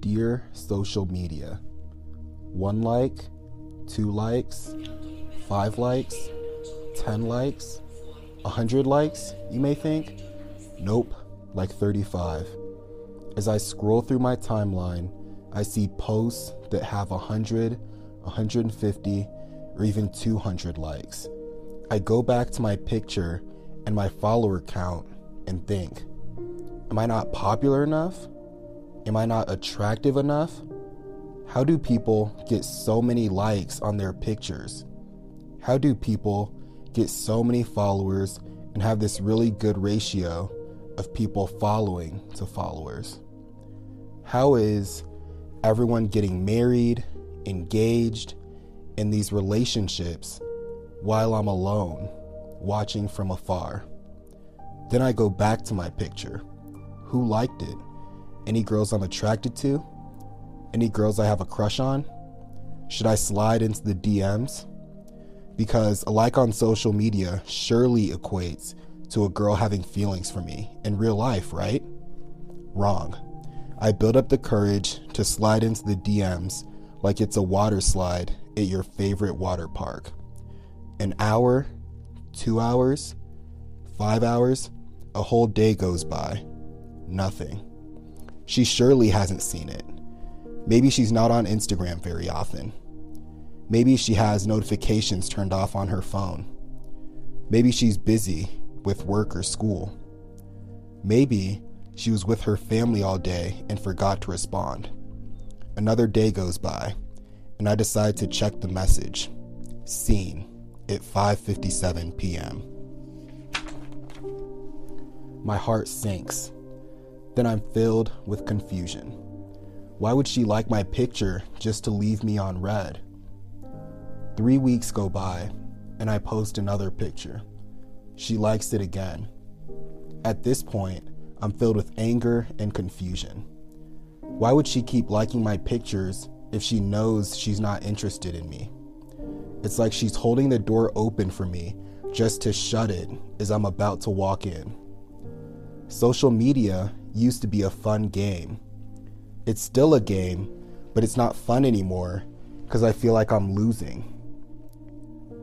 Dear social media, one like, two likes, five likes, 10 likes, 100 likes, you may think? Nope, like 35. As I scroll through my timeline, I see posts that have 100, 150, or even 200 likes. I go back to my picture and my follower count and think, am I not popular enough? Am I not attractive enough? How do people get so many likes on their pictures? How do people get so many followers and have this really good ratio of people following to followers? How is everyone getting married, engaged, in these relationships while I'm alone, watching from afar? Then I go back to my picture. Who liked it? Any girls I'm attracted to? Any girls I have a crush on? Should I slide into the DMs? Because a like on social media surely equates to a girl having feelings for me in real life, right? Wrong. I build up the courage to slide into the DMs like it's a water slide at your favorite water park. An hour, two hours, five hours, a whole day goes by. Nothing. She surely hasn't seen it. Maybe she's not on Instagram very often. Maybe she has notifications turned off on her phone. Maybe she's busy with work or school. Maybe she was with her family all day and forgot to respond. Another day goes by, and I decide to check the message. Seen at 5:57 p.m. My heart sinks then I'm filled with confusion. Why would she like my picture just to leave me on read? Three weeks go by, and I post another picture. She likes it again. At this point, I'm filled with anger and confusion. Why would she keep liking my pictures if she knows she's not interested in me? It's like she's holding the door open for me just to shut it as I'm about to walk in. Social media used to be a fun game. It's still a game, but it's not fun anymore because I feel like I'm losing.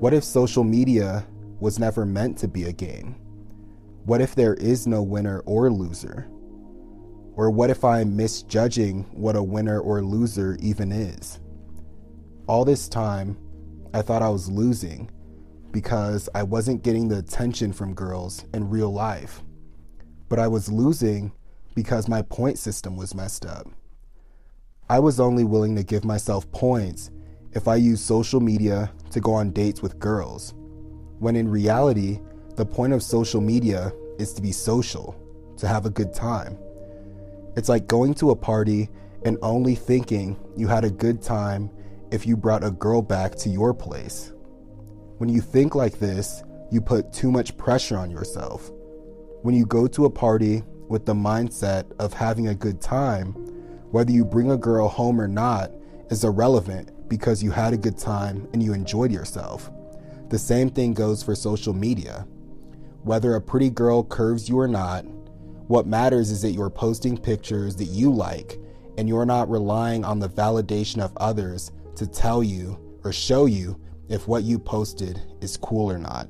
What if social media was never meant to be a game? What if there is no winner or loser? Or what if I'm misjudging what a winner or loser even is? All this time, I thought I was losing because I wasn't getting the attention from girls in real life. But I was losing because my point system was messed up. I was only willing to give myself points if I used social media to go on dates with girls, when in reality, the point of social media is to be social, to have a good time. It's like going to a party and only thinking you had a good time if you brought a girl back to your place. When you think like this, you put too much pressure on yourself. When you go to a party with the mindset of having a good time, whether you bring a girl home or not is irrelevant because you had a good time and you enjoyed yourself. The same thing goes for social media. Whether a pretty girl curves you or not, what matters is that you're posting pictures that you like and you're not relying on the validation of others to tell you or show you if what you posted is cool or not.